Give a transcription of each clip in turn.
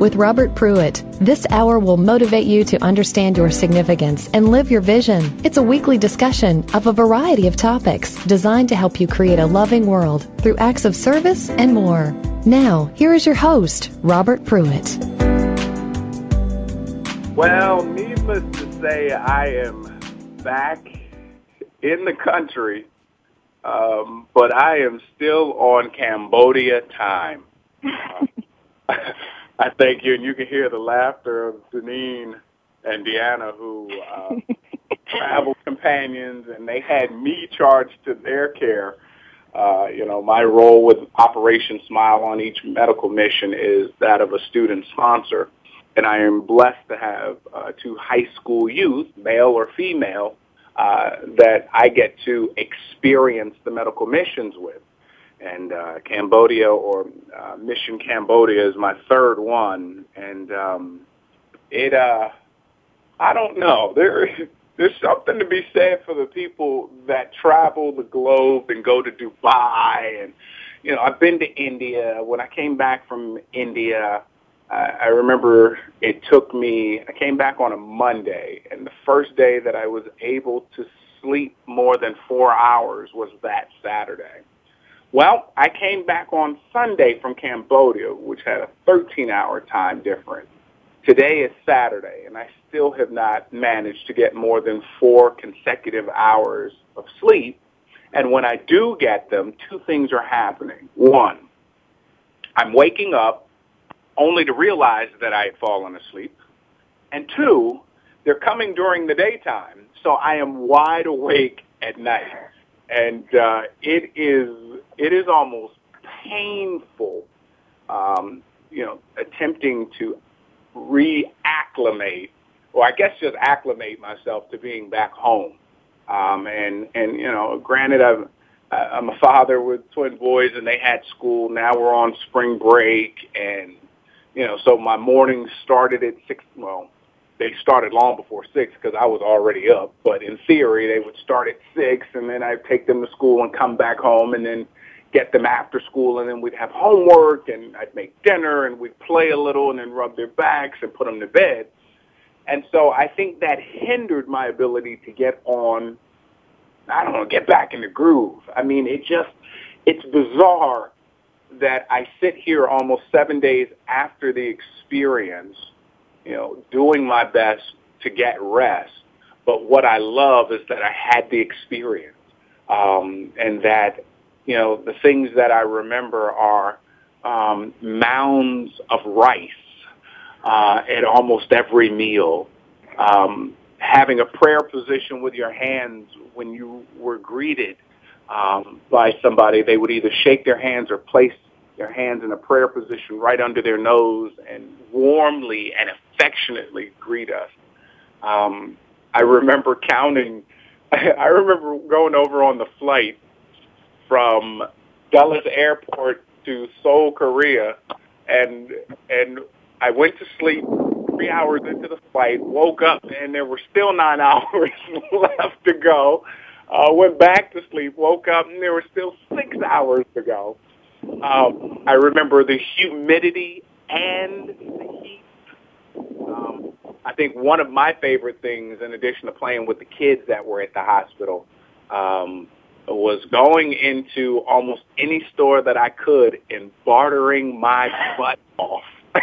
with Robert Pruitt. This hour will motivate you to understand your significance and live your vision. It's a weekly discussion of a variety of topics designed to help you create a loving world through acts of service and more. Now, here is your host, Robert Pruitt. Well, needless to say, I am back in the country, um, but I am still on Cambodia time. I thank you, and you can hear the laughter of Deneen and Deanna, who uh, travel companions, and they had me charged to their care. Uh, you know, my role with Operation Smile on each medical mission is that of a student sponsor, and I am blessed to have uh, two high school youth, male or female, uh, that I get to experience the medical missions with and uh, Cambodia or uh, Mission Cambodia is my third one, and um, it uh, I don't know there there's something to be said for the people that travel the globe and go to Dubai and you know I've been to India when I came back from India. I remember it took me, I came back on a Monday, and the first day that I was able to sleep more than four hours was that Saturday. Well, I came back on Sunday from Cambodia, which had a 13-hour time difference. Today is Saturday, and I still have not managed to get more than four consecutive hours of sleep. And when I do get them, two things are happening. One, I'm waking up only to realize that I had fallen asleep. And two, they're coming during the daytime, so I am wide awake at night. And uh, it is it is almost painful, um, you know, attempting to reacclimate, or I guess just acclimate myself to being back home. Um, and and you know, granted, I've, I'm a father with twin boys, and they had school. Now we're on spring break, and you know, so my mornings started at six. Well, they started long before six because I was already up. But in theory, they would start at six, and then I'd take them to school and come back home, and then get them after school, and then we'd have homework, and I'd make dinner, and we'd play a little, and then rub their backs and put them to bed. And so I think that hindered my ability to get on, I don't know, get back in the groove. I mean, it just, it's bizarre that I sit here almost seven days after the experience, you know, doing my best to get rest. But what I love is that I had the experience. Um, and that you know, the things that I remember are um, mounds of rice uh, at almost every meal. Um, having a prayer position with your hands when you were greeted um, by somebody, they would either shake their hands or place their hands in a prayer position right under their nose and warmly and affectionately greet us. Um, I remember counting. I remember going over on the flight from Dulles Airport to Seoul, Korea, and and I went to sleep three hours into the flight, woke up, and there were still nine hours left to go. Uh, went back to sleep, woke up, and there were still six hours to go. Um, I remember the humidity and the heat. Um, I think one of my favorite things, in addition to playing with the kids that were at the hospital, um, was going into almost any store that I could and bartering my butt off.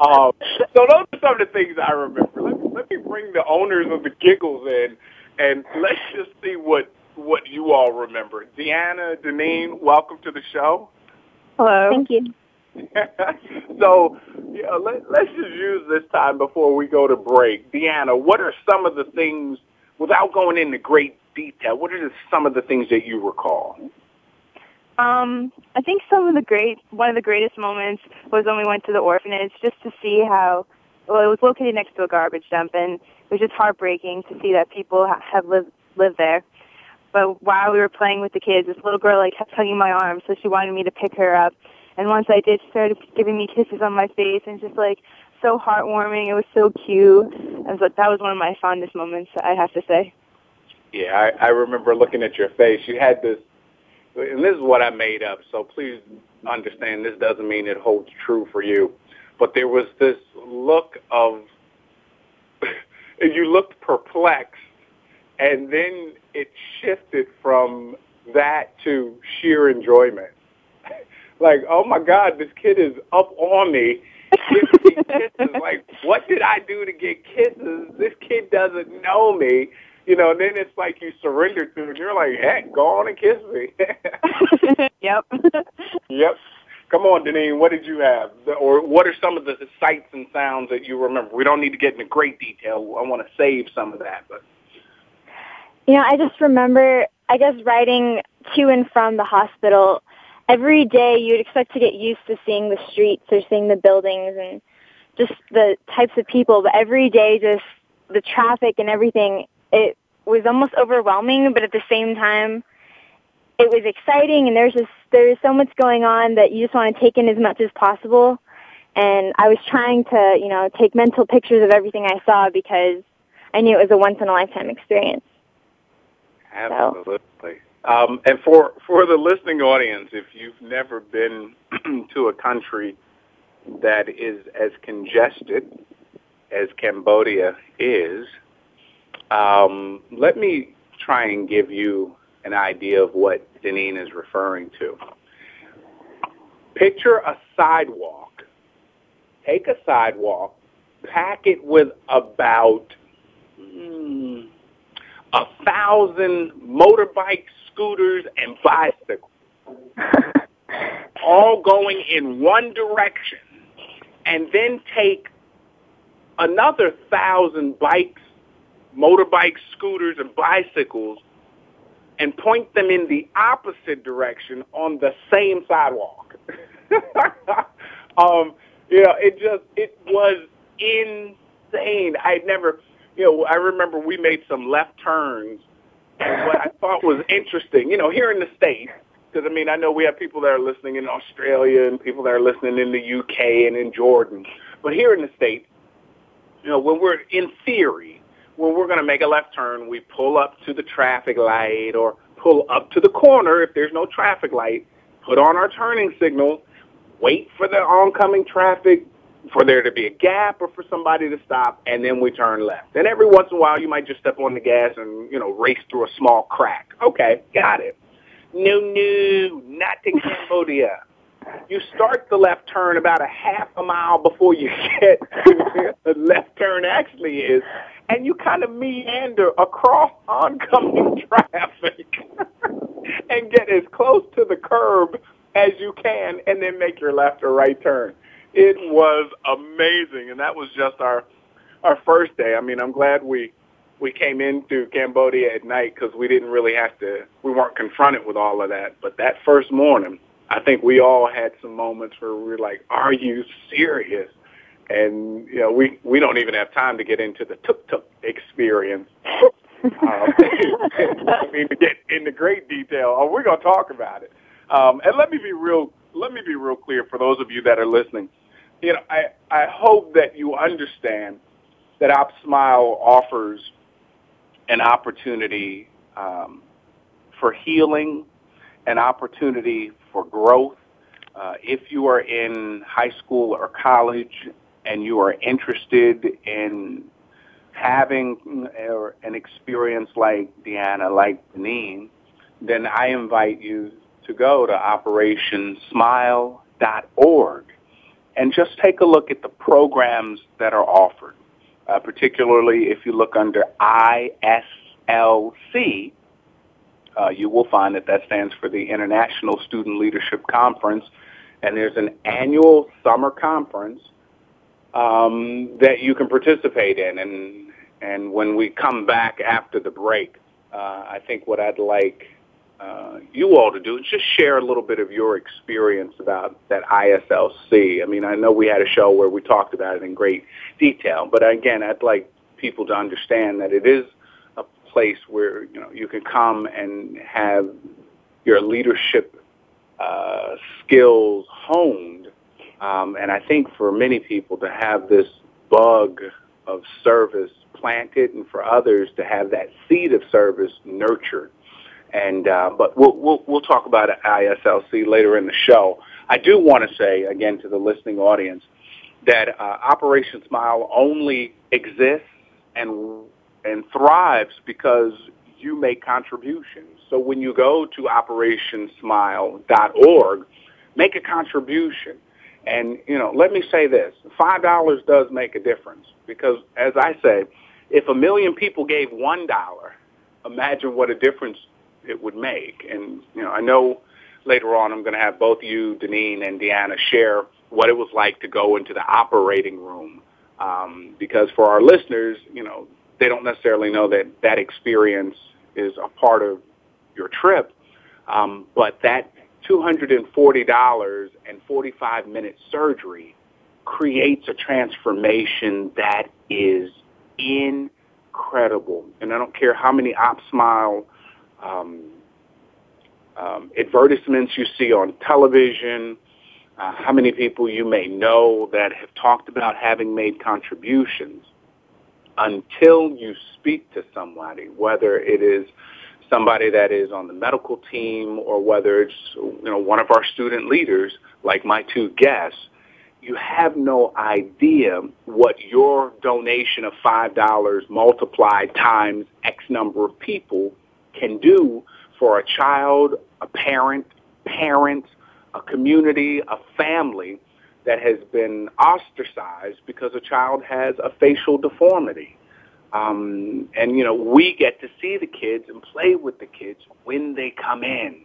um, so those are some of the things I remember. Let me, let me bring the owners of the giggles in, and let's just see what what you all remember. Deanna, Deneen, welcome to the show. Hello. Thank you. so, yeah, let, let's just use this time before we go to break. Deanna, what are some of the things, without going into great detail, what are just some of the things that you recall? Um, I think some of the great, one of the greatest moments was when we went to the orphanage just to see how, well, it was located next to a garbage dump, and it was just heartbreaking to see that people ha- have lived lived there. But while we were playing with the kids, this little girl like kept tugging my arm, so she wanted me to pick her up. And once I did, she started giving me kisses on my face, and just like so heartwarming. It was so cute, and so that was one of my fondest moments. I have to say. Yeah, I, I remember looking at your face. You had this and this is what I made up, so please understand this doesn't mean it holds true for you. But there was this look of, you looked perplexed, and then it shifted from that to sheer enjoyment. Like, oh my God, this kid is up on me. Giving me kisses. Like, what did I do to get kisses? This kid doesn't know me you know, and then it's like you surrender to it. You're like, heck, go on and kiss me. yep. yep. Come on, Deneen, what did you have? Or what are some of the sights and sounds that you remember? We don't need to get into great detail. I want to save some of that. But You know, I just remember, I guess, riding to and from the hospital. Every day you'd expect to get used to seeing the streets or seeing the buildings and just the types of people. But every day, just the traffic and everything, it was almost overwhelming, but at the same time, it was exciting and there's just there's so much going on that you just want to take in as much as possible. And I was trying to, you know, take mental pictures of everything I saw because I knew it was a once in a lifetime experience. Absolutely. So. Um, and for for the listening audience, if you've never been to a country that is as congested as Cambodia is, um, let me try and give you an idea of what Deneen is referring to. Picture a sidewalk. Take a sidewalk, pack it with about mm, a thousand motorbikes, scooters, and bicycles, all going in one direction, and then take another thousand bikes, motorbikes, scooters, and bicycles and point them in the opposite direction on the same sidewalk. um, you know, it just, it was insane. I'd never, you know, I remember we made some left turns and what I thought was interesting, you know, here in the States, because I mean, I know we have people that are listening in Australia and people that are listening in the UK and in Jordan, but here in the States, you know, when we're in theory, when we're going to make a left turn, we pull up to the traffic light or pull up to the corner if there's no traffic light, put on our turning signal, wait for the oncoming traffic, for there to be a gap or for somebody to stop, and then we turn left. And every once in a while, you might just step on the gas and, you know, race through a small crack. Okay, got it. No, no, not to Cambodia you start the left turn about a half a mile before you get to where the left turn actually is, and you kind of meander across oncoming traffic and get as close to the curb as you can, and then make your left or right turn. It was amazing, and that was just our our first day. I mean, I'm glad we we came into Cambodia at night because we didn't really have to. We weren't confronted with all of that. But that first morning I think we all had some moments where we were like, "Are you serious?" And you know, we we don't even have time to get into the tuk tuk experience. um, I mean, to get into great detail. Oh, we're gonna talk about it. Um, and let me be real. Let me be real clear for those of you that are listening. You know, I I hope that you understand that OpSmile offers an opportunity um, for healing, an opportunity for growth. Uh, if you are in high school or college and you are interested in having an experience like Deanna, like Deneen, then I invite you to go to operationsmile.org and just take a look at the programs that are offered, uh, particularly if you look under ISLC, uh, you will find that that stands for the International Student Leadership Conference. and there's an annual summer conference um, that you can participate in. And and when we come back after the break, uh, I think what I'd like uh, you all to do is just share a little bit of your experience about that ISLC. I mean, I know we had a show where we talked about it in great detail, but again, I'd like people to understand that it is a place where you know you can come and have your leadership uh, skills honed. Um, and I think for many people to have this bug of service planted, and for others to have that seed of service nurtured. And uh, but we'll, we'll we'll talk about ISLC later in the show. I do want to say again to the listening audience that uh, Operation Smile only exists and and thrives because you make contributions. So when you go to operationsmile.org, make a contribution. And, you know, let me say this. $5 does make a difference because, as I say, if a million people gave $1, imagine what a difference it would make. And, you know, I know later on I'm going to have both you, Deneen, and Deanna share what it was like to go into the operating room. Um, because for our listeners, you know, they don't necessarily know that that experience is a part of your trip. Um, but that $240 and 45 minute surgery creates a transformation that is incredible. And I don't care how many Op OpSmile um, um, advertisements you see on television, uh, how many people you may know that have talked about having made contributions until you speak to somebody, whether it is somebody that is on the medical team or whether it's you know one of our student leaders like my two guests you have no idea what your donation of $5 multiplied times X number of people can do for a child, a parent, parents, a community, a family that has been ostracized because a child has a facial deformity. Um, and you know, we get to see the kids and play with the kids when they come in.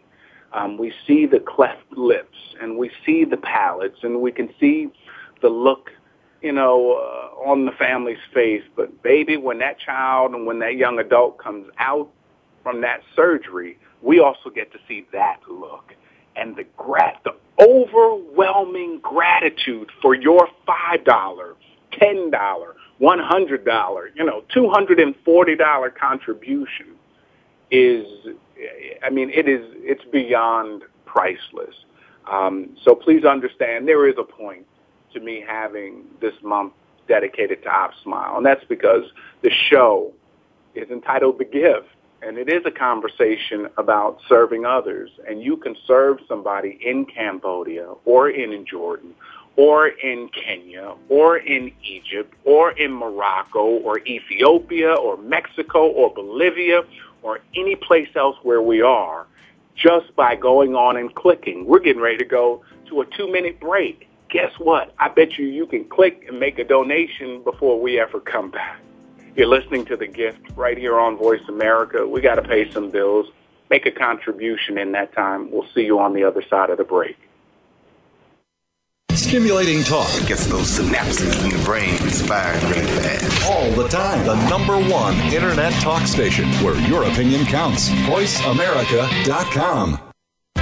Um, we see the cleft lips and we see the palates and we can see the look, you know, uh, on the family's face. But baby, when that child and when that young adult comes out from that surgery, we also get to see that look and the grat, the overwhelming gratitude for your five dollar, ten dollar, $100, you know, $240 contribution is, I mean, it is, it's beyond priceless. Um, so please understand there is a point to me having this month dedicated to OpSmile, and that's because the show is entitled The Gift, and it is a conversation about serving others, and you can serve somebody in Cambodia or in Jordan or in Kenya or in Egypt or in Morocco or Ethiopia or Mexico or Bolivia or any place else where we are just by going on and clicking. We're getting ready to go to a two minute break. Guess what? I bet you you can click and make a donation before we ever come back. You're listening to The Gift right here on Voice America. We got to pay some bills. Make a contribution in that time. We'll see you on the other side of the break. Stimulating talk. It gets those synapses in the brain firing really fast. All the time. The number one internet talk station where your opinion counts. VoiceAmerica.com.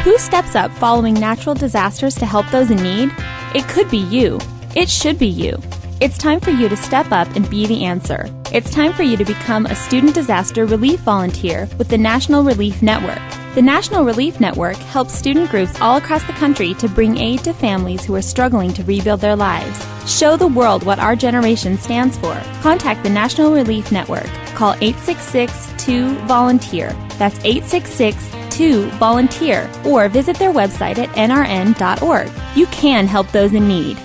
Who steps up following natural disasters to help those in need? It could be you. It should be you. It's time for you to step up and be the answer. It's time for you to become a student disaster relief volunteer with the National Relief Network. The National Relief Network helps student groups all across the country to bring aid to families who are struggling to rebuild their lives. Show the world what our generation stands for. Contact the National Relief Network. Call 866 2 Volunteer. That's 866 2 Volunteer. Or visit their website at nrn.org. You can help those in need.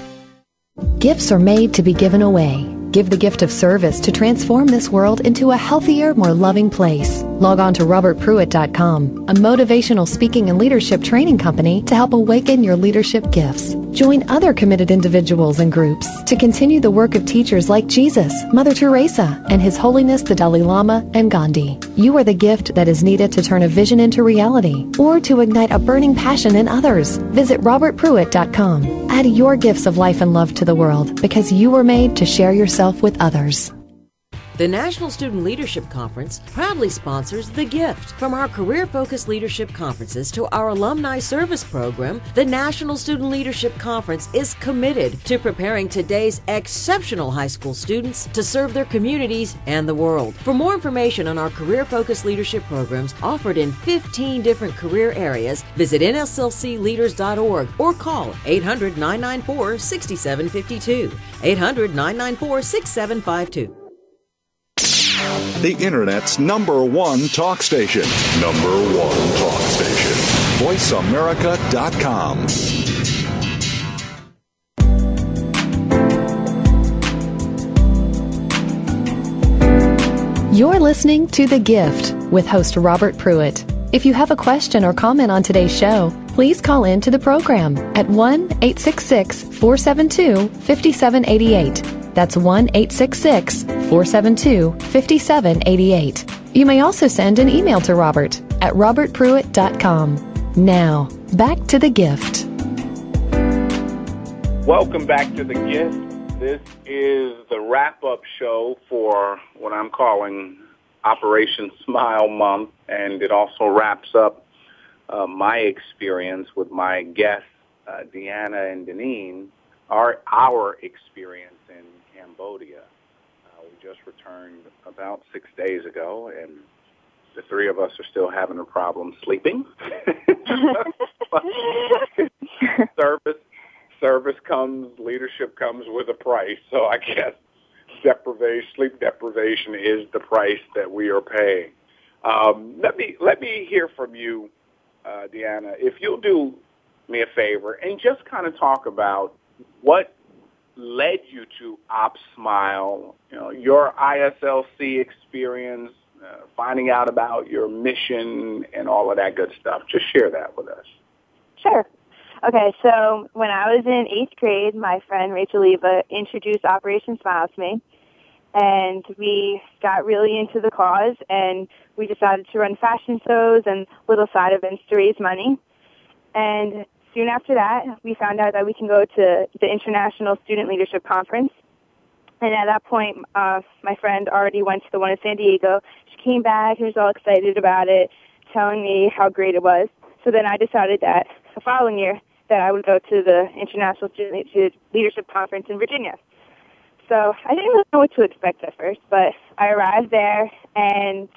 Gifts are made to be given away. Give the gift of service to transform this world into a healthier, more loving place. Log on to robertpruitt.com, a motivational speaking and leadership training company to help awaken your leadership gifts. Join other committed individuals and groups to continue the work of teachers like Jesus, Mother Teresa, and His Holiness the Dalai Lama and Gandhi. You are the gift that is needed to turn a vision into reality or to ignite a burning passion in others. Visit robertpruitt.com. Add your gifts of life and love to the world because you were made to share yourself with others. The National Student Leadership Conference proudly sponsors The Gift. From our career focused leadership conferences to our alumni service program, the National Student Leadership Conference is committed to preparing today's exceptional high school students to serve their communities and the world. For more information on our career focused leadership programs offered in 15 different career areas, visit nslcleaders.org or call 800 994 6752. 800 994 6752. The Internet's number one talk station. Number one talk station. VoiceAmerica.com. You're listening to The Gift with host Robert Pruitt. If you have a question or comment on today's show, please call in to the program at 1 866 472 5788. That's 1 866 472 5788. You may also send an email to Robert at robertpruitt.com. Now, back to the gift. Welcome back to the gift. This is the wrap up show for what I'm calling Operation Smile Month, and it also wraps up uh, my experience with my guests, uh, Deanna and Deneen, our, our experience in Cambodia. Just returned about six days ago, and the three of us are still having a problem sleeping. service service comes, leadership comes with a price. So I guess deprivation, sleep deprivation, is the price that we are paying. Um, let me let me hear from you, uh, Deanna. If you'll do me a favor and just kind of talk about what led you to OpSmile, you know, your ISLC experience, uh, finding out about your mission and all of that good stuff. Just share that with us. Sure. Okay, so when I was in eighth grade, my friend Rachel Leva introduced Operation Smile to me, and we got really into the cause, and we decided to run fashion shows and little side events to raise money. And soon after that, we found out that we can go to the International Student Leadership Conference. And at that point, uh, my friend already went to the one in San Diego. She came back and was all excited about it, telling me how great it was. So then I decided that the following year that I would go to the International Student Leadership Conference in Virginia. So I didn't really know what to expect at first, but I arrived there and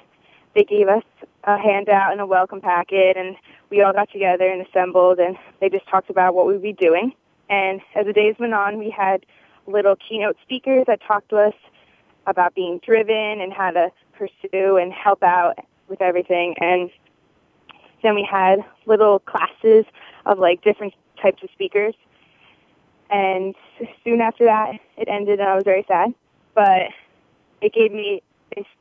they gave us a handout and a welcome packet and we all got together and assembled and they just talked about what we'd be doing. And as the days went on, we had little keynote speakers that talked to us about being driven and how to pursue and help out with everything. And then we had little classes of like different types of speakers. And soon after that, it ended and I was very sad. But it gave me,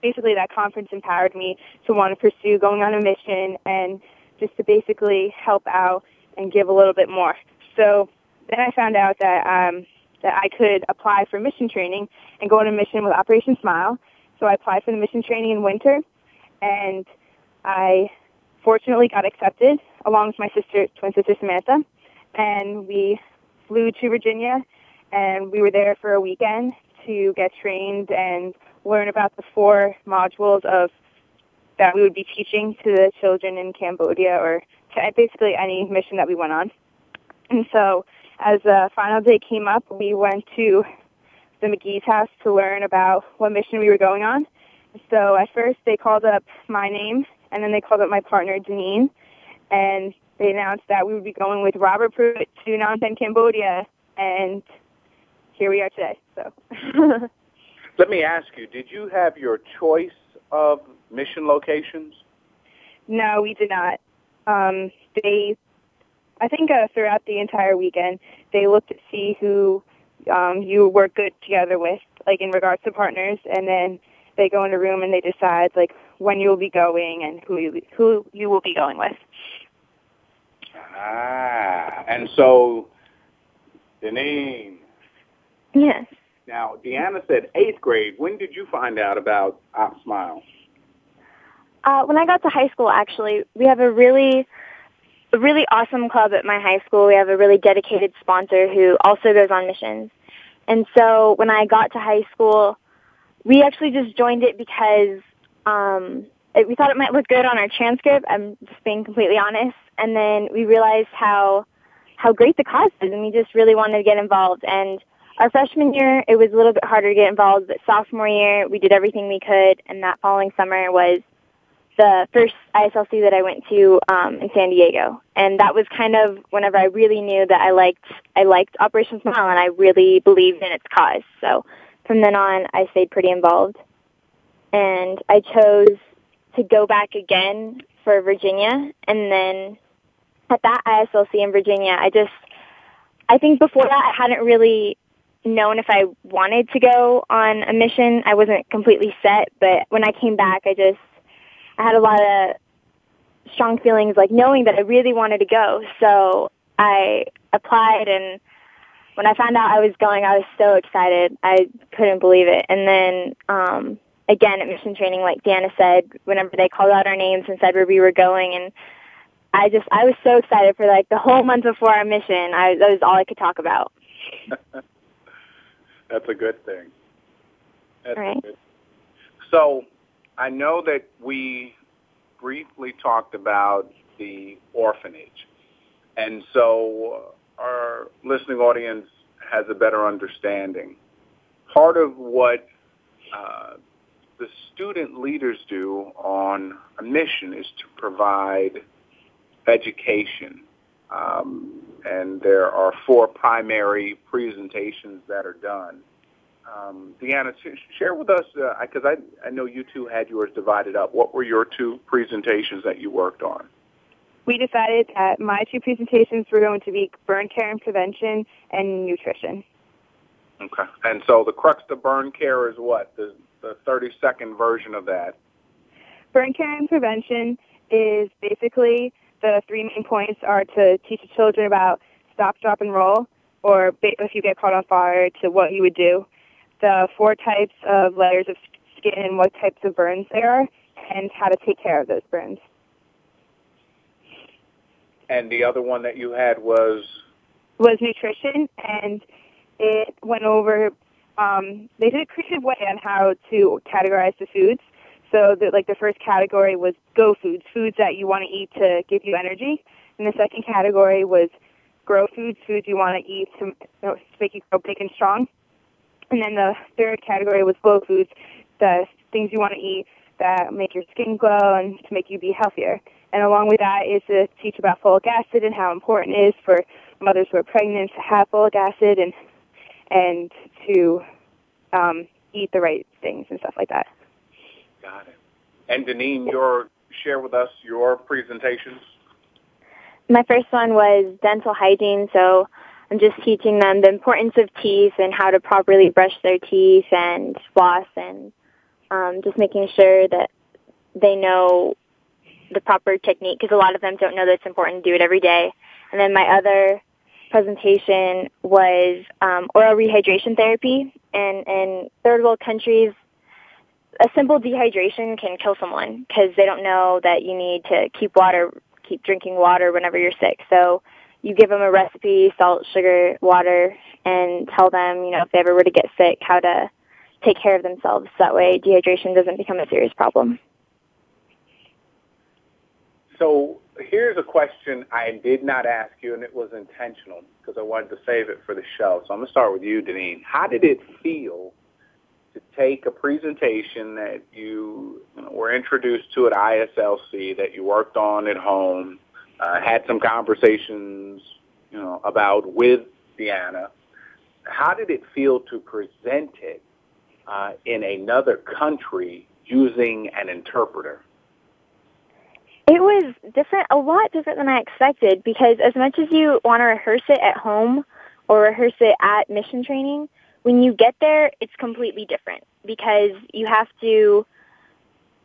basically that conference empowered me to want to pursue going on a mission and just to basically help out and give a little bit more. So then I found out that um, that I could apply for mission training and go on a mission with Operation Smile. So I applied for the mission training in winter, and I fortunately got accepted along with my sister, twin sister Samantha, and we flew to Virginia, and we were there for a weekend to get trained and learn about the four modules of that we would be teaching to the children in Cambodia or to basically any mission that we went on. And so as the final day came up, we went to the Magee's house to learn about what mission we were going on. So at first they called up my name and then they called up my partner Deneen and they announced that we would be going with Robert Pruitt to Phnom Penh, Cambodia and here we are today. So Let me ask you, did you have your choice of mission locations? No, we did not. Um, they, I think uh, throughout the entire weekend, they looked to see who um, you work good together with, like in regards to partners, and then they go in a room and they decide like when you will be going and who you, who you will be going with. Ah, and so Deneen. Yes. Now, Deanna said eighth grade. When did you find out about Op Smile? Uh, when I got to high school, actually, we have a really, a really awesome club at my high school. We have a really dedicated sponsor who also goes on missions. And so when I got to high school, we actually just joined it because um, it, we thought it might look good on our transcript. I'm just being completely honest. And then we realized how how great the cause is, and we just really wanted to get involved. And our freshman year, it was a little bit harder to get involved, but sophomore year, we did everything we could, and that following summer was the first ISLC that I went to um, in San Diego, and that was kind of whenever I really knew that I liked I liked Operation Smile, and I really believed in its cause. So from then on, I stayed pretty involved, and I chose to go back again for Virginia, and then at that ISLC in Virginia, I just, I think before that I hadn't really known if I wanted to go on a mission. I wasn't completely set, but when I came back, I just, I had a lot of strong feelings like knowing that I really wanted to go. So I applied and when I found out I was going, I was so excited. I couldn't believe it. And then, um, again at mission training, like Deanna said, whenever they called out our names and said where we were going and I just I was so excited for like the whole month before our mission. I that was all I could talk about. That's a good thing. That's right. Good. So I know that we briefly talked about the orphanage, and so our listening audience has a better understanding. Part of what uh, the student leaders do on a mission is to provide education. Um, and there are four primary presentations that are done. Um, Deanna, share with us, because uh, I, I know you two had yours divided up. What were your two presentations that you worked on? We decided that my two presentations were going to be burn care and prevention and nutrition. Okay. And so the crux of burn care is what? The, the 30-second version of that? Burn care and prevention is basically the three main points are to teach the children about stop, drop, and roll, or if you get caught on fire, to what you would do. The four types of layers of skin and what types of burns there are, and how to take care of those burns. And the other one that you had was was nutrition, and it went over. Um, they did a creative way on how to categorize the foods. So the, like the first category was go foods, foods that you want to eat to give you energy. And the second category was grow foods, foods you want to eat to, to make you grow big and strong. And then the third category was glow foods, the things you want to eat that make your skin glow and to make you be healthier. And along with that is to teach about folic acid and how important it is for mothers who are pregnant to have folic acid and and to um, eat the right things and stuff like that. Got it. And Deneen, your share with us your presentations. My first one was dental hygiene, so I'm just teaching them the importance of teeth and how to properly brush their teeth and floss and um, just making sure that they know the proper technique because a lot of them don't know that it's important to do it every day. And then my other presentation was um, oral rehydration therapy. And in third world countries, a simple dehydration can kill someone because they don't know that you need to keep water, keep drinking water whenever you're sick. So you give them a recipe, salt, sugar, water, and tell them, you know, if they ever were to get sick, how to take care of themselves. That way dehydration doesn't become a serious problem. So here's a question I did not ask you, and it was intentional because I wanted to save it for the show. So I'm going to start with you, Deneen. How did it feel to take a presentation that you, you know, were introduced to at ISLC, that you worked on at home, uh, had some conversations, you know, about with Deanna. How did it feel to present it uh, in another country using an interpreter? It was different, a lot different than I expected because as much as you want to rehearse it at home or rehearse it at mission training, when you get there, it's completely different because you have to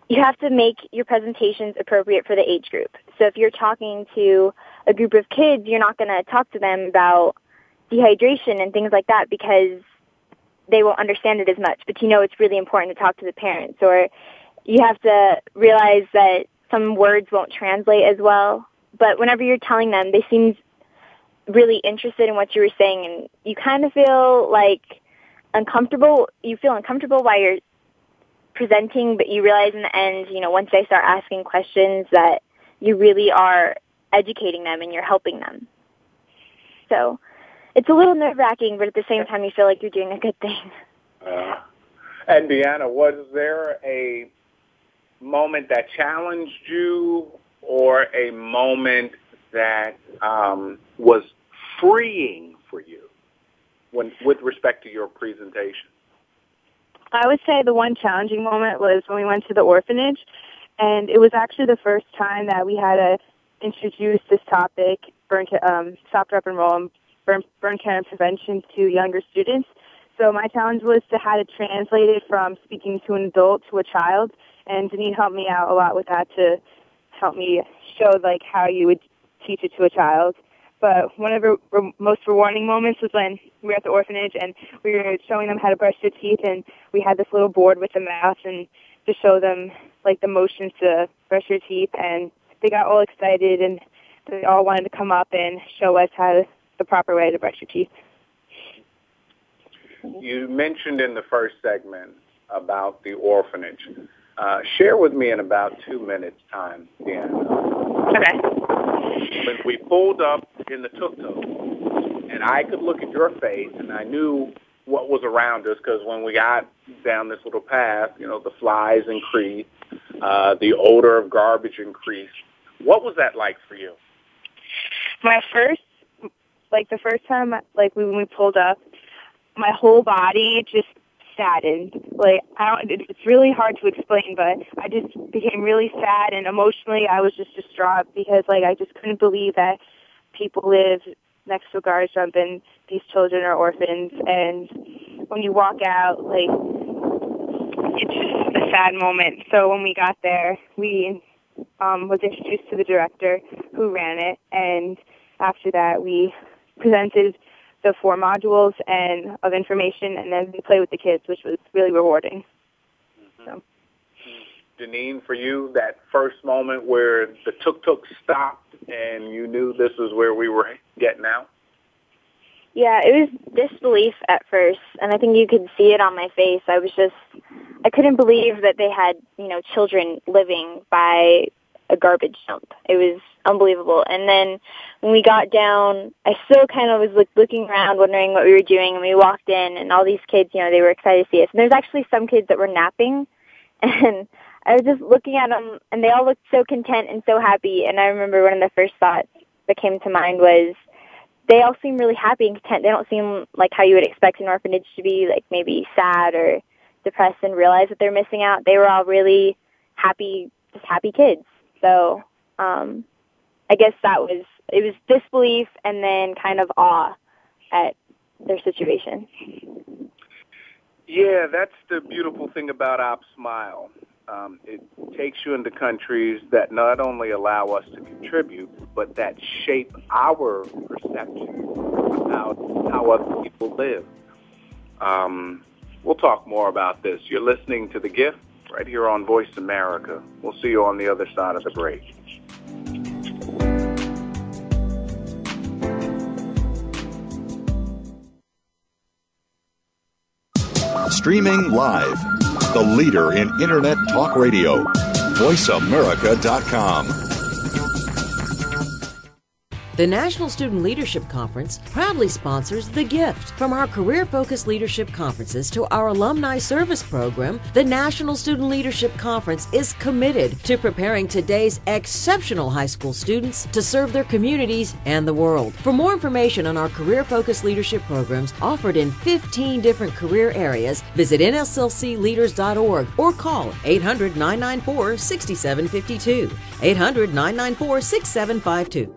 you have to make your presentations appropriate for the age group. So if you're talking to a group of kids, you're not going to talk to them about dehydration and things like that because they won't understand it as much. But you know it's really important to talk to the parents or you have to realize that some words won't translate as well. But whenever you're telling them, they seem really interested in what you were saying and you kind of feel like uncomfortable. You feel uncomfortable while you're presenting, but you realize in the end, you know, once they start asking questions that you really are educating them and you're helping them. So it's a little nerve wracking, but at the same time, you feel like you're doing a good thing. Uh, and Deanna, was there a moment that challenged you or a moment that um, was freeing for you when, with respect to your presentation? I would say the one challenging moment was when we went to the orphanage, and it was actually the first time that we had to introduce this topic, burn, um, stop, drop, and roll, burn, burn care and prevention to younger students. So my challenge was to how to translate it from speaking to an adult to a child, and Denise helped me out a lot with that to help me show like how you would teach it to a child. But one of the re- most rewarding moments was when we were at the orphanage and we were showing them how to brush their teeth, and we had this little board with the mouth and to show them like the motions to brush your teeth, and they got all excited and they all wanted to come up and show us how the proper way to brush your teeth. You mentioned in the first segment about the orphanage. Uh, share with me in about two minutes' time, Deanna. Okay. When we pulled up in the tuk-tuk, and I could look at your face, and I knew what was around us because when we got down this little path, you know, the flies increased, uh, the odor of garbage increased. What was that like for you? My first, like the first time, like when we pulled up, my whole body just saddened. Like I don't, it's really hard to explain, but I just became really sad and emotionally I was just distraught because like I just couldn't believe that people live next to a garbage dump and these children are orphans and when you walk out like it's just a sad moment. So when we got there, we um, was introduced to the director who ran it, and after that, we presented the four modules and of information, and then we played with the kids, which was really rewarding. Mm-hmm. So. Janine, for you, that first moment where the tuk-tuk stopped and you knew this was where we were getting out? Yeah, it was disbelief at first, and I think you could see it on my face. I was just, I couldn't believe that they had, you know, children living by a garbage dump. It was unbelievable. And then when we got down, I still kind of was like looking around, wondering what we were doing. And we walked in, and all these kids, you know, they were excited to see us. And there's actually some kids that were napping, and I was just looking at them, and they all looked so content and so happy. And I remember one of the first thoughts that came to mind was, they all seem really happy and content. They don't seem like how you would expect an orphanage to be, like maybe sad or depressed and realize that they're missing out. They were all really happy, just happy kids. So um, I guess that was it was disbelief and then kind of awe at their situation. Yeah, that's the beautiful thing about Op Smile. Um, it takes you into countries that not only allow us to contribute, but that shape our perception about how other people live. Um, we'll talk more about this. You're listening to The Gift right here on Voice America. We'll see you on the other side of the break. Streaming live, the leader in Internet Talk Radio, VoiceAmerica.com. The National Student Leadership Conference proudly sponsors The Gift. From our career focused leadership conferences to our alumni service program, the National Student Leadership Conference is committed to preparing today's exceptional high school students to serve their communities and the world. For more information on our career focused leadership programs offered in 15 different career areas, visit nslcleaders.org or call 800 994 6752. 800 994 6752.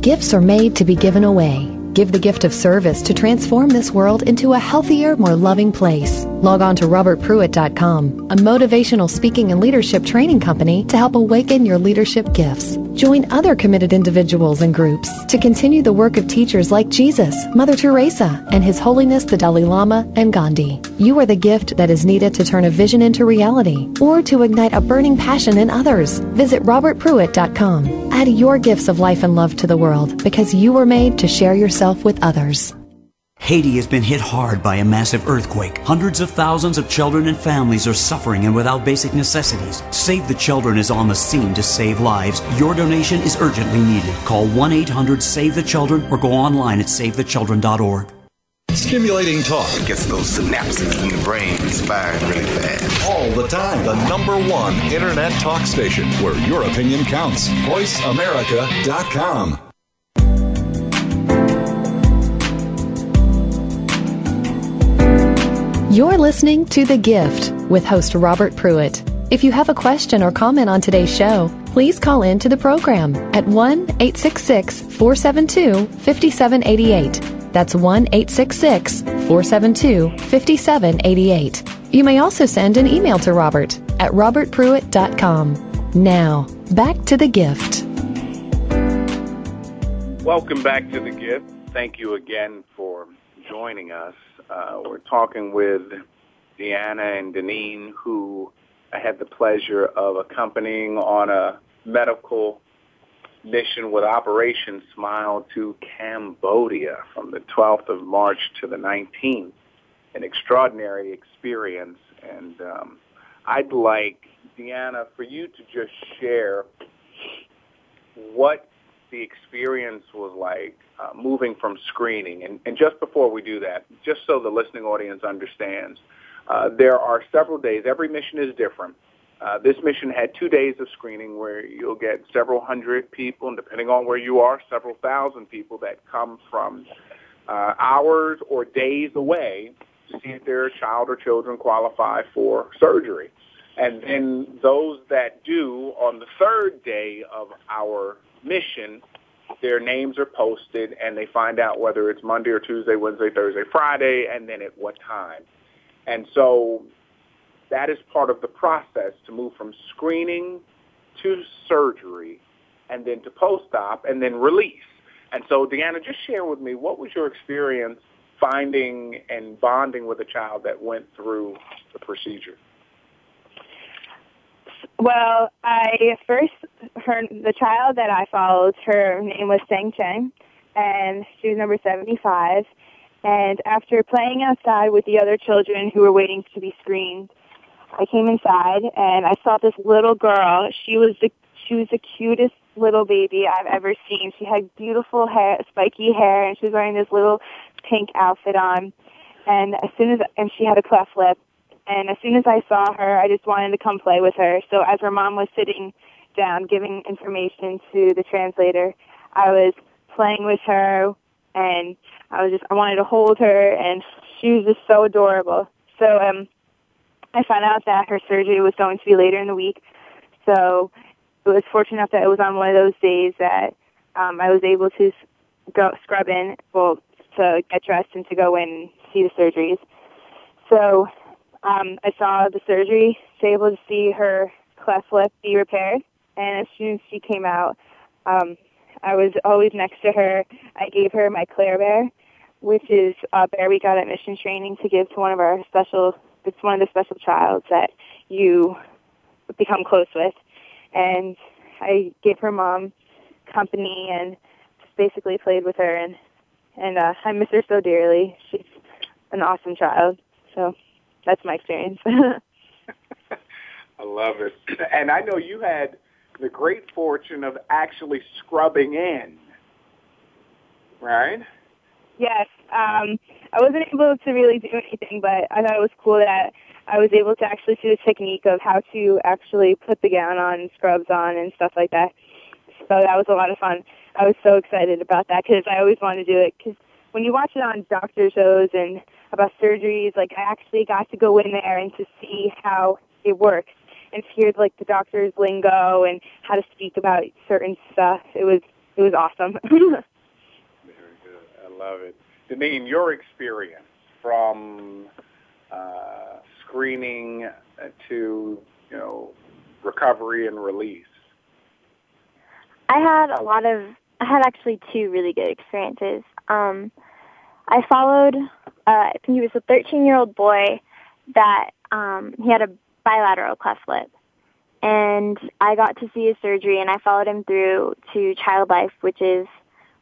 Gifts are made to be given away. Give the gift of service to transform this world into a healthier, more loving place. Log on to robertpruitt.com, a motivational speaking and leadership training company to help awaken your leadership gifts. Join other committed individuals and groups to continue the work of teachers like Jesus, Mother Teresa, and His Holiness the Dalai Lama and Gandhi. You are the gift that is needed to turn a vision into reality or to ignite a burning passion in others. Visit robertpruitt.com. Add your gifts of life and love to the world because you were made to share yourself with others. Haiti has been hit hard by a massive earthquake. Hundreds of thousands of children and families are suffering and without basic necessities. Save the Children is on the scene to save lives. Your donation is urgently needed. Call 1 800 Save the Children or go online at savethechildren.org. Stimulating talk. It gets those synapses in the brain firing really fast. All the time. The number one internet talk station where your opinion counts. VoiceAmerica.com. You're listening to The Gift with host Robert Pruitt. If you have a question or comment on today's show, please call in to the program at 1 866 472 5788. That's 1 866 472 5788. You may also send an email to Robert at robertpruitt.com. Now, back to The Gift. Welcome back to The Gift. Thank you again for joining us. Uh, we're talking with Deanna and Deneen, who I had the pleasure of accompanying on a medical mission with Operation Smile to Cambodia from the 12th of March to the 19th. An extraordinary experience. And um, I'd like, Deanna, for you to just share what the experience was like uh, moving from screening. And, and just before we do that, just so the listening audience understands, uh, there are several days. Every mission is different. Uh, this mission had two days of screening where you'll get several hundred people, and depending on where you are, several thousand people that come from uh, hours or days away to see if their child or children qualify for surgery. And then those that do on the third day of our mission, their names are posted and they find out whether it's Monday or Tuesday, Wednesday, Thursday, Friday, and then at what time. And so that is part of the process to move from screening to surgery and then to post-op and then release. And so, Deanna, just share with me, what was your experience finding and bonding with a child that went through the procedure? Well, I first her the child that I followed, her name was Sang Cheng, and she was number 75. And after playing outside with the other children who were waiting to be screened, I came inside and I saw this little girl. She was the she was the cutest little baby I've ever seen. She had beautiful hair, spiky hair, and she was wearing this little pink outfit on. And as soon as and she had a cleft lip, and as soon as I saw her, I just wanted to come play with her. So as her mom was sitting down giving information to the translator, I was playing with her and I was just I wanted to hold her and she was just so adorable. So um I found out that her surgery was going to be later in the week. So it was fortunate enough that it was on one of those days that um I was able to go scrub in, well, to get dressed and to go in and see the surgeries. So um, I saw the surgery, was able to see her cleft lip be repaired, and as soon as she came out, um, I was always next to her. I gave her my Claire Bear, which is a bear we got at mission training to give to one of our special. It's one of the special childs that you become close with, and I gave her mom company and just basically played with her and and uh, I miss her so dearly. She's an awesome child. So that's my experience. I love it. And I know you had the great fortune of actually scrubbing in, right? Yes. Um, I wasn't able to really do anything, but I thought it was cool that I was able to actually see the technique of how to actually put the gown on, scrubs on, and stuff like that. So that was a lot of fun. I was so excited about that because I always wanted to do it. Because when you watch it on doctor shows and about surgeries, like I actually got to go in there and to see how it works and hear like the doctor's lingo and how to speak about certain stuff. It was it was awesome. Very good. I love it. Deneen, your experience from uh, screening to you know recovery and release. I had a lot of. I had actually two really good experiences. Um, I followed. Uh, I think he was a 13 year old boy that um, he had a bilateral cleft lip, and I got to see his surgery, and I followed him through to Child Life, which is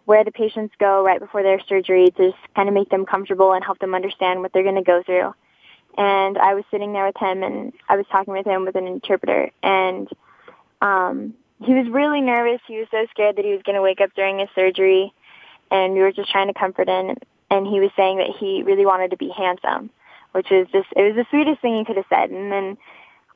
where the patients go right before their surgery to just kind of make them comfortable and help them understand what they're going to go through. And I was sitting there with him, and I was talking with him with an interpreter, and um, he was really nervous. He was so scared that he was going to wake up during his surgery, and we were just trying to comfort him. And he was saying that he really wanted to be handsome, which is just it was the sweetest thing he could have said. And then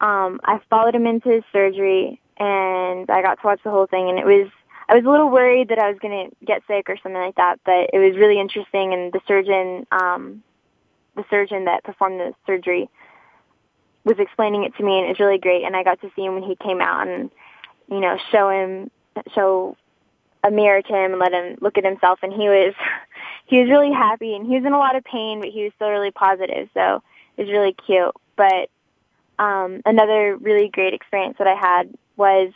um, I followed him into his surgery, and I got to watch the whole thing. And it was I was a little worried that I was going to get sick or something like that, but it was really interesting. And the surgeon, um, the surgeon that performed the surgery, was explaining it to me, and it was really great. And I got to see him when he came out, and you know, show him, show a mirror to him and let him look at himself. And he was, he was really happy and he was in a lot of pain, but he was still really positive. So it was really cute. But, um, another really great experience that I had was,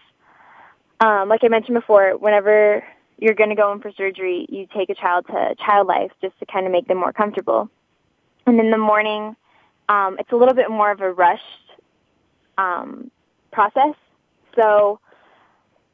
um, like I mentioned before, whenever you're going to go in for surgery, you take a child to child life just to kind of make them more comfortable. And in the morning, um, it's a little bit more of a rushed um, process. So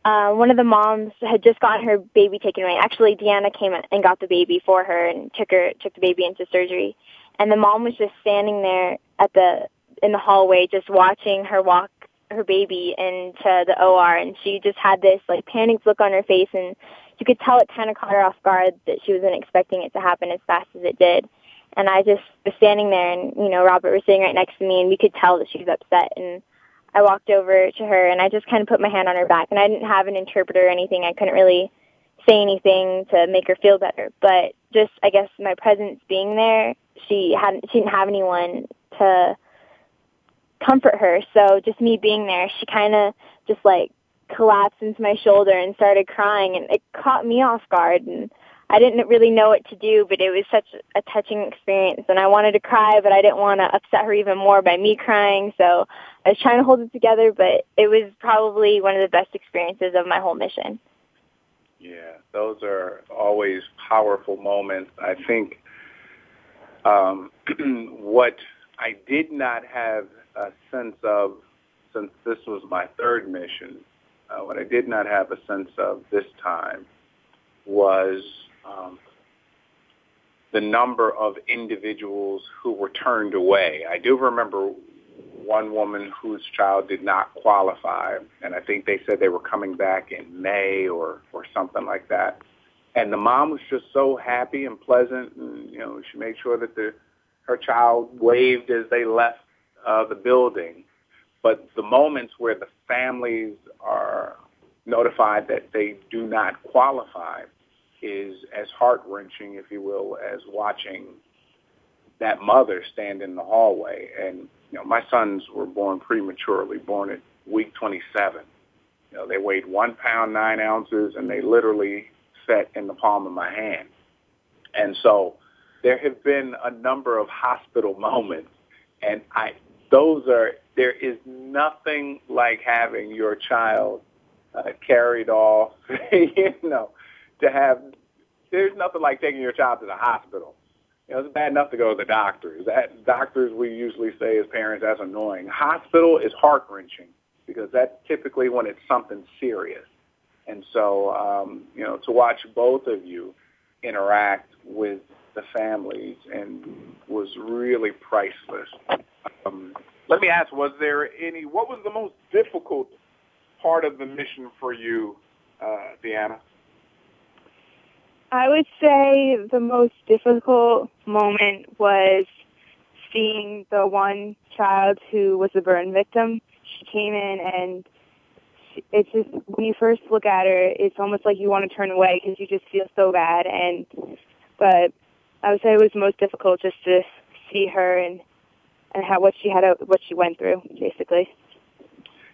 uh, one of the moms had just gotten her baby taken away. Actually, Deanna came and got the baby for her and took her took the baby into surgery. And the mom was just standing there at the in the hallway, just watching her walk her baby into the OR, and she just had this like panicked look on her face, and you could tell it kind of caught her off guard that she wasn't expecting it to happen as fast as it did. And I just was standing there, and you know, Robert was sitting right next to me, and we could tell that she was upset and I walked over to her and I just kind of put my hand on her back and I didn't have an interpreter or anything. I couldn't really say anything to make her feel better, but just I guess my presence being there, she hadn't she didn't have anyone to comfort her. So just me being there, she kind of just like collapsed into my shoulder and started crying and it caught me off guard and I didn't really know what to do, but it was such a touching experience and I wanted to cry, but I didn't want to upset her even more by me crying. So I was trying to hold it together, but it was probably one of the best experiences of my whole mission. Yeah, those are always powerful moments. I think um, what I did not have a sense of since this was my third mission, uh, what I did not have a sense of this time was um, the number of individuals who were turned away. I do remember one woman whose child did not qualify, and I think they said they were coming back in May or or something like that. And the mom was just so happy and pleasant, and you know she made sure that the her child waved as they left uh, the building. But the moments where the families are notified that they do not qualify, is as heart wrenching, if you will, as watching that mother stand in the hallway. And you know, my sons were born prematurely, born at week 27. You know, they weighed one pound nine ounces, and they literally set in the palm of my hand. And so, there have been a number of hospital moments, and I those are there is nothing like having your child uh, carried off, you know, to have, there's nothing like taking your child to the hospital. You know, it's bad enough to go to the doctors. That doctors we usually say as parents that's annoying. Hospital is heart wrenching because that's typically when it's something serious. And so, um, you know, to watch both of you interact with the families and was really priceless. Um, let me ask, was there any, what was the most difficult part of the mission for you, uh, Deanna? I would say the most difficult moment was seeing the one child who was a burn victim. She came in and it's just when you first look at her, it's almost like you want to turn away because you just feel so bad. And but I would say it was most difficult just to see her and and how what she had what she went through, basically.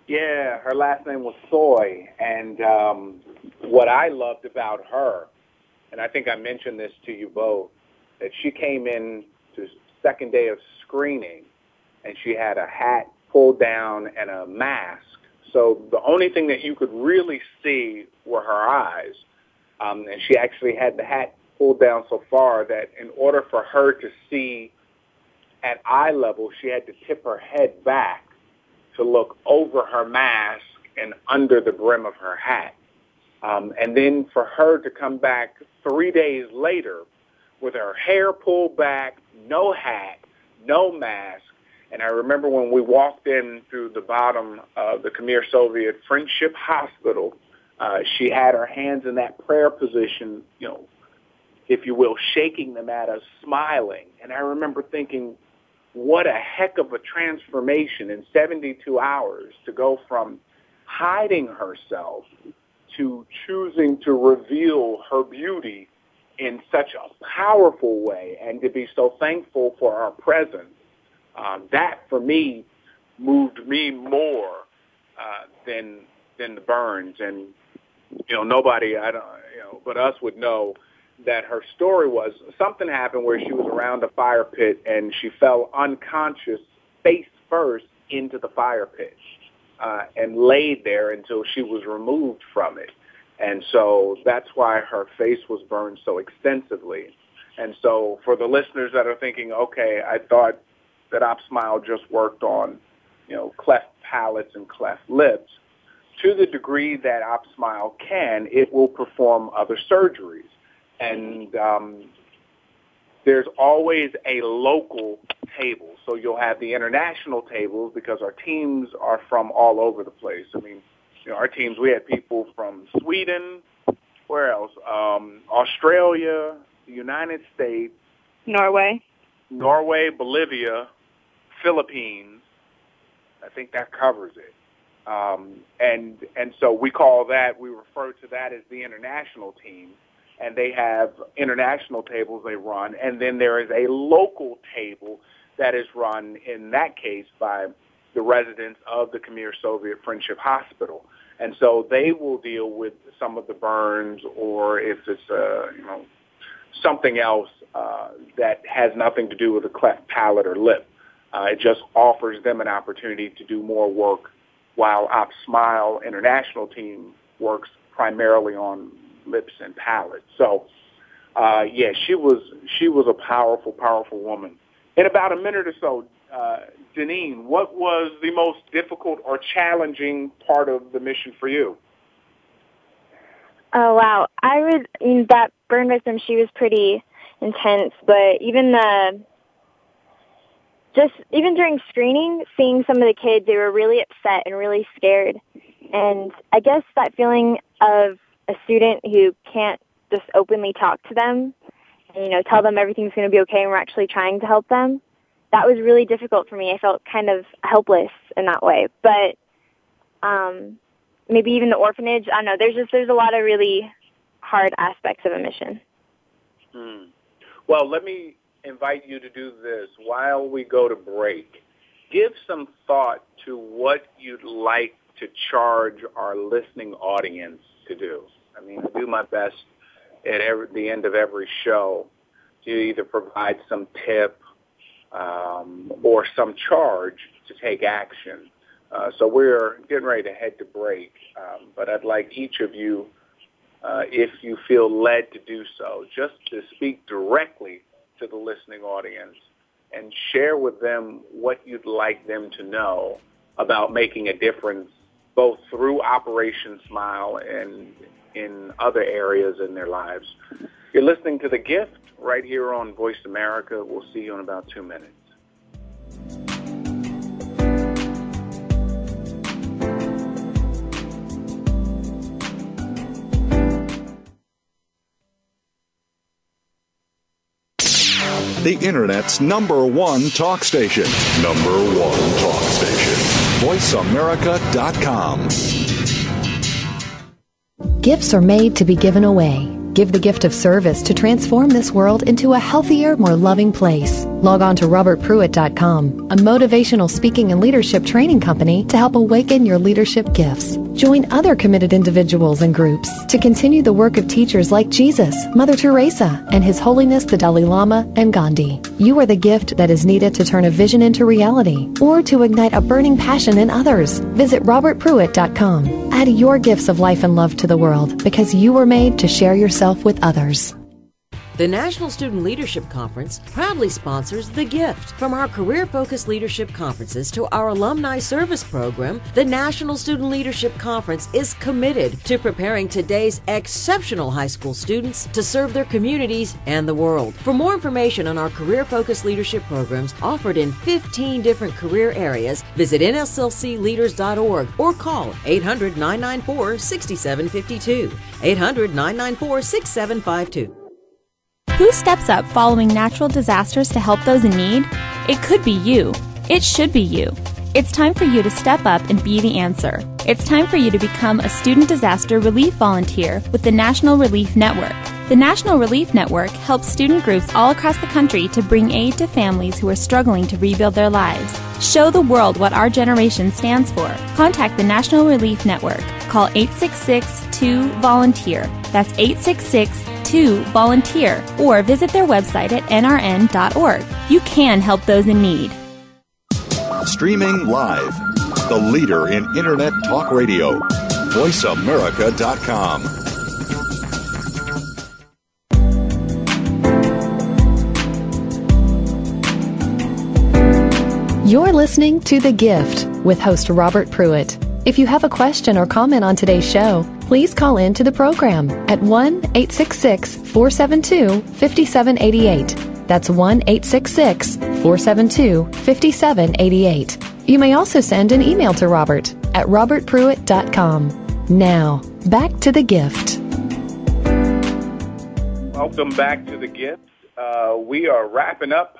Yeah, her last name was Soy, and um, what I loved about her, and I think I mentioned this to you both, that she came in to second day of screening, and she had a hat pulled down and a mask. So the only thing that you could really see were her eyes, um, and she actually had the hat pulled down so far that in order for her to see at eye level, she had to tip her head back to look over her mask and under the brim of her hat. Um, and then for her to come back three days later with her hair pulled back, no hat, no mask. And I remember when we walked in through the bottom of the Khmer Soviet Friendship Hospital, uh, she had her hands in that prayer position, you know, if you will, shaking them at us, smiling. And I remember thinking, what a heck of a transformation in 72 hours to go from hiding herself to choosing to reveal her beauty in such a powerful way and to be so thankful for our presence. Um, that for me moved me more uh, than than the burns and you know nobody I don't you know but us would know that her story was something happened where she was around a fire pit and she fell unconscious face first into the fire pit uh, and laid there until she was removed from it. And so that's why her face was burned so extensively. And so for the listeners that are thinking, okay, I thought that OpSmile just worked on, you know, cleft palates and cleft lips, to the degree that OpSmile can, it will perform other surgeries and um, there's always a local table. So you'll have the international tables because our teams are from all over the place. I mean, you know, our teams, we had people from Sweden, where else? Um, Australia, the United States, Norway, Norway, Bolivia, Philippines. I think that covers it. Um, and and so we call that we refer to that as the international team and they have international tables they run, and then there is a local table that is run in that case by the residents of the Khmer Soviet Friendship Hospital. And so they will deal with some of the burns or if it's, uh, you know, something else uh, that has nothing to do with a cleft palate or lip. Uh, it just offers them an opportunity to do more work while OpSmile International team works primarily on lips and palate. So, uh, yeah, she was she was a powerful, powerful woman. In about a minute or so, uh, what was the most difficult or challenging part of the mission for you? Oh wow, I would. I mean, that burn victim, she was pretty intense, but even the just even during screening, seeing some of the kids, they were really upset and really scared. And I guess that feeling of a student who can't just openly talk to them and, you know, tell them everything's going to be okay and we're actually trying to help them, that was really difficult for me. I felt kind of helpless in that way. But um, maybe even the orphanage, I don't know, there's just, there's a lot of really hard aspects of a mission. Hmm. Well, let me invite you to do this while we go to break. Give some thought to what you'd like to charge our listening audience to do. I mean, I do my best at every, the end of every show to either provide some tip um, or some charge to take action. Uh, so we're getting ready to head to break, um, but I'd like each of you, uh, if you feel led to do so, just to speak directly to the listening audience and share with them what you'd like them to know about making a difference both through Operation Smile and in other areas in their lives. You're listening to The Gift right here on Voice America. We'll see you in about two minutes. The Internet's number one talk station. Number one talk station. VoiceAmerica.com. Gifts are made to be given away. Give the gift of service to transform this world into a healthier, more loving place. Log on to robertpruitt.com, a motivational speaking and leadership training company to help awaken your leadership gifts. Join other committed individuals and groups to continue the work of teachers like Jesus, Mother Teresa, and His Holiness the Dalai Lama and Gandhi. You are the gift that is needed to turn a vision into reality or to ignite a burning passion in others. Visit robertpruitt.com. Add your gifts of life and love to the world because you were made to share yourself with others. The National Student Leadership Conference proudly sponsors The Gift. From our career focused leadership conferences to our alumni service program, the National Student Leadership Conference is committed to preparing today's exceptional high school students to serve their communities and the world. For more information on our career focused leadership programs offered in 15 different career areas, visit nslcleaders.org or call 800 994 6752. 800 994 6752. Who steps up following natural disasters to help those in need? It could be you. It should be you. It's time for you to step up and be the answer. It's time for you to become a student disaster relief volunteer with the National Relief Network. The National Relief Network helps student groups all across the country to bring aid to families who are struggling to rebuild their lives. Show the world what our generation stands for. Contact the National Relief Network. Call 866 2 Volunteer. That's 866 2 Volunteer or visit their website at nrn.org. You can help those in need. Streaming live, the leader in Internet Talk Radio, VoiceAmerica.com. You're listening to The Gift with host Robert Pruitt. If you have a question or comment on today's show, please call in to the program at 1 866 472 5788. That's 1 866 472 5788. You may also send an email to Robert at robertpruitt.com. Now, back to the gift. Welcome back to the gift. Uh, we are wrapping up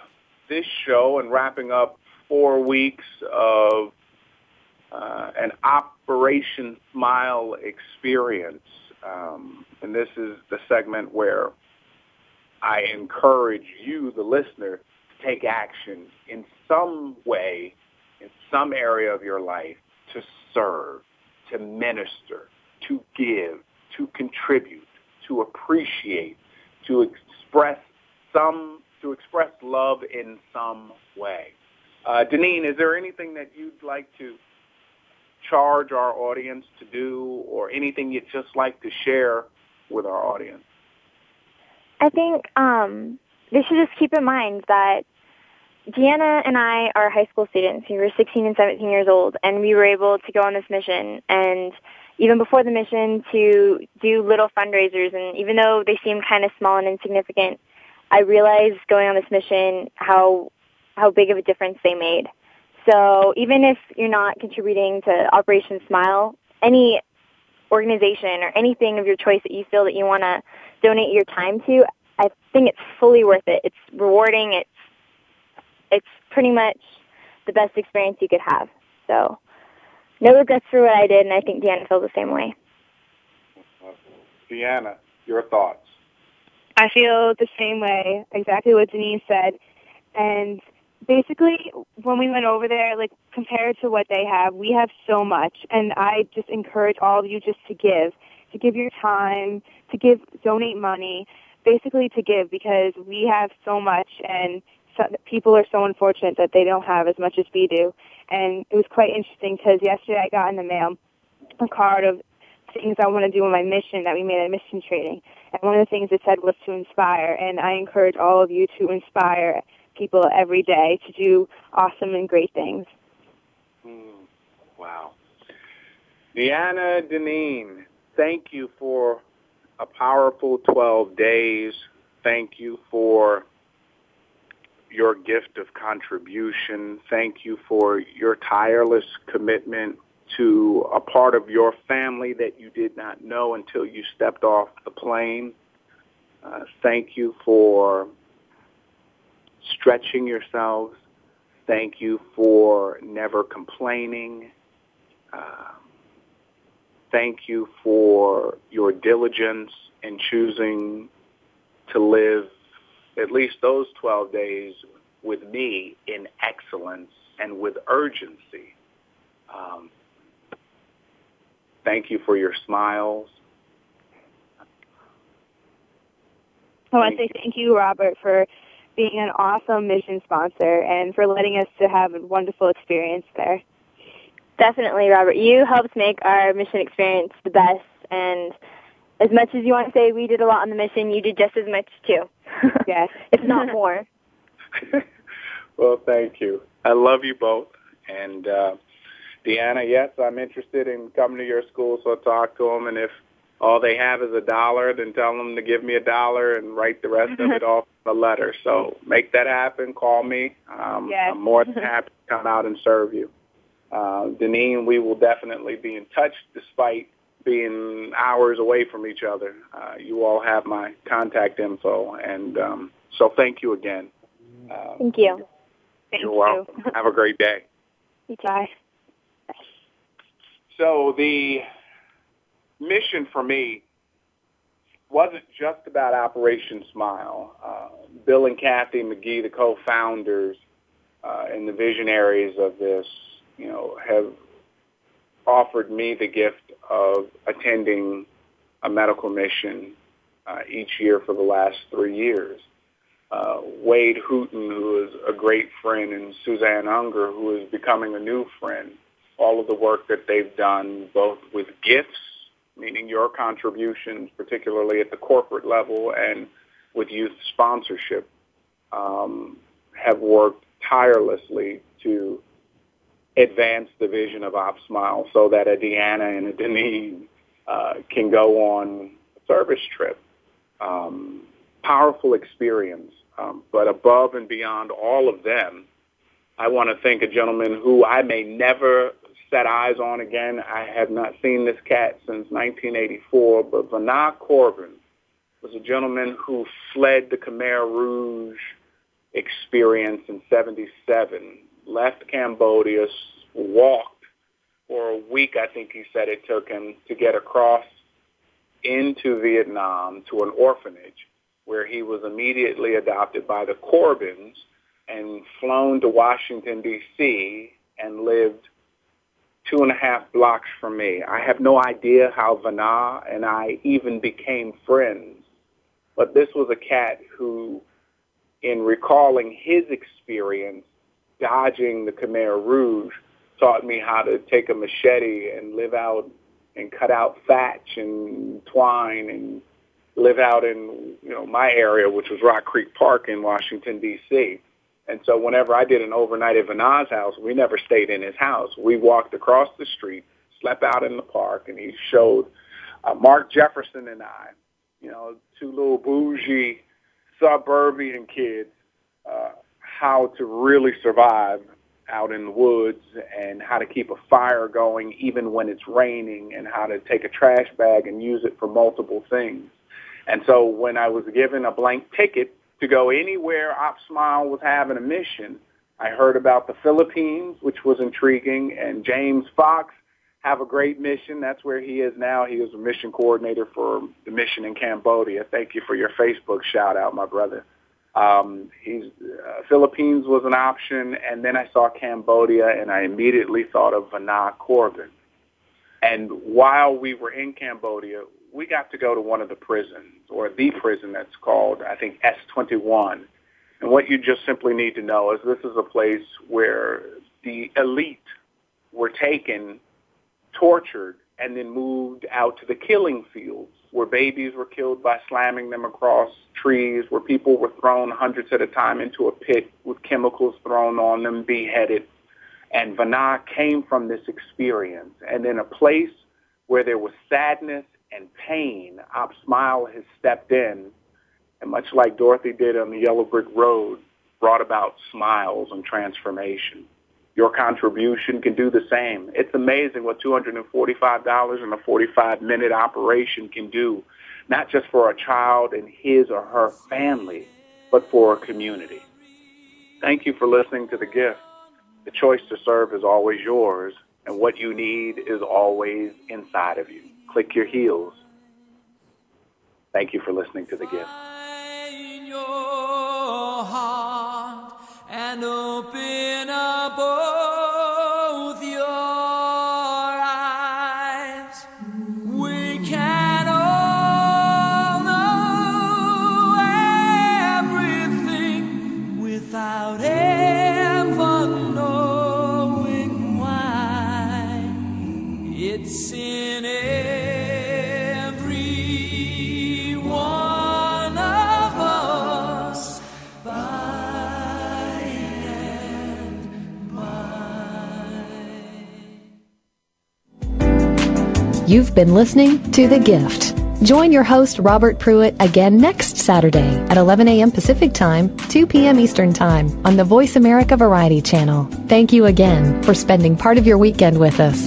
this show and wrapping up four weeks of uh, an Operation Smile experience. Um, and this is the segment where I encourage you, the listener, to take action in some way, in some area of your life, to serve, to minister, to give, to contribute, to appreciate, to express some, to express love in some way. Uh, Deneen, is there anything that you'd like to charge our audience to do or anything you'd just like to share with our audience? I think um, they should just keep in mind that Deanna and I are high school students. We were 16 and 17 years old, and we were able to go on this mission. And even before the mission, to do little fundraisers. And even though they seemed kind of small and insignificant, I realized going on this mission how how big of a difference they made. So even if you're not contributing to Operation Smile, any organization or anything of your choice that you feel that you want to donate your time to, I think it's fully worth it. It's rewarding. It's it's pretty much the best experience you could have. So no regrets for what I did, and I think Deanna feels the same way. Deanna, your thoughts? I feel the same way, exactly what Denise said. And basically, when we went over there, like compared to what they have, we have so much. And I just encourage all of you just to give, to give your time, to give, donate money, basically to give because we have so much and so, people are so unfortunate that they don't have as much as we do. And it was quite interesting because yesterday I got in the mail a card of things I want to do in my mission that we made at mission training. And one of the things it said was to inspire. And I encourage all of you to inspire people every day to do awesome and great things. Mm, wow. Deanna Deneen, thank you for a powerful 12 days. Thank you for your gift of contribution. Thank you for your tireless commitment to a part of your family that you did not know until you stepped off the plane. Uh, thank you for stretching yourselves. Thank you for never complaining. Uh, thank you for your diligence in choosing to live at least those 12 days with me in excellence and with urgency. Um, thank you for your smiles. I want to say thank you, Robert, for being an awesome mission sponsor and for letting us to have a wonderful experience there. Definitely, Robert. You helped make our mission experience the best, and as much as you want to say we did a lot on the mission, you did just as much too. Yes, if not more. well, thank you. I love you both, and uh, Deanna, yes, I'm interested in coming to your school, so talk to them, and if all they have is a dollar, then tell them to give me a dollar and write the rest of it off in a letter. So make that happen. Call me. Um, yes. I'm more than happy to come out and serve you. Uh, Deneen, we will definitely be in touch despite being hours away from each other. Uh, you all have my contact info, and um, so thank you again. Uh, Thank you. Thank you're you. welcome. have a great day. Bye. So the mission for me wasn't just about Operation Smile. Uh, Bill and Kathy Magee, the co-founders uh, and the visionaries of this, you know, have offered me the gift of attending a medical mission uh, each year for the last three years. Uh, Wade Hooten, who is a great friend, and Suzanne Unger, who is becoming a new friend, all of the work that they've done, both with gifts, meaning your contributions, particularly at the corporate level, and with youth sponsorship, um, have worked tirelessly to advance the vision of OpSmile so that a Deanna and a Deneen uh, can go on a service trip. Um, powerful experience. Um, but above and beyond all of them, I want to thank a gentleman who I may never set eyes on again. I have not seen this cat since 1984, but Vana Corbin was a gentleman who fled the Khmer Rouge experience in 77, left Cambodia, walked for a week, I think he said it took him to get across into Vietnam to an orphanage where he was immediately adopted by the Corbins and flown to Washington, D.C. and lived two and a half blocks from me. I have no idea how Vana and I even became friends, but this was a cat who, in recalling his experience dodging the Khmer Rouge, taught me how to take a machete and live out and cut out thatch and twine and live out in you know my area, which was Rock Creek Park in Washington D.C. And so whenever I did an overnight at Vana's house, we never stayed in his house. We walked across the street, slept out in the park, and he showed uh, Mark Jefferson and I, you know, two little bougie suburban kids, uh, how to really survive out in the woods and how to keep a fire going even when it's raining and how to take a trash bag and use it for multiple things. And so when I was given a blank ticket to go anywhere OpSmile was having a mission, I heard about the Philippines, which was intriguing, and James Fox have a great mission. That's where he is now. He is a mission coordinator for the mission in Cambodia. Thank you for your Facebook shout out, my brother. Um, he's uh, Philippines was an option, and then I saw Cambodia, and I immediately thought of Vana Corbin. And while we were in Cambodia, we got to go to one of the prisons, or the prison that's called, I think, S21. And what you just simply need to know is this is a place where the elite were taken, tortured, and then moved out to the killing fields where babies were killed by slamming them across trees, where people were thrown hundreds at a time into a pit with chemicals thrown on them, beheaded. And Vana came from this experience. And in a place where there was sadness and pain, OpSmile has stepped in, and much like Dorothy did on the Yellow Brick Road, brought about smiles and transformation. Your contribution can do the same. It's amazing what $245 in a 45-minute operation can do, not just for a child and his or her family, but for a community. Thank you for listening to The Gift. The choice to serve is always yours, and what you need is always inside of you. Click your heels. Thank you for listening to The Gift. and open up You've been listening to The Gift. Join your host, Robert Pruitt, again next Saturday at 11 a.m. Pacific Time, 2 p.m. Eastern Time on the Voice America Variety Channel. Thank you again for spending part of your weekend with us.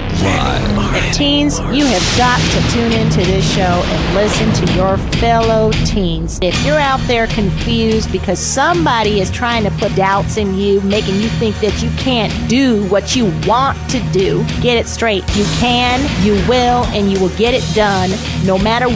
live. Teens, you have got to tune into this show and listen to your fellow teens. If you're out there confused because somebody is trying to put doubts in you, making you think that you can't do what you want to do, get it straight. You can, you will, and you will get it done no matter what.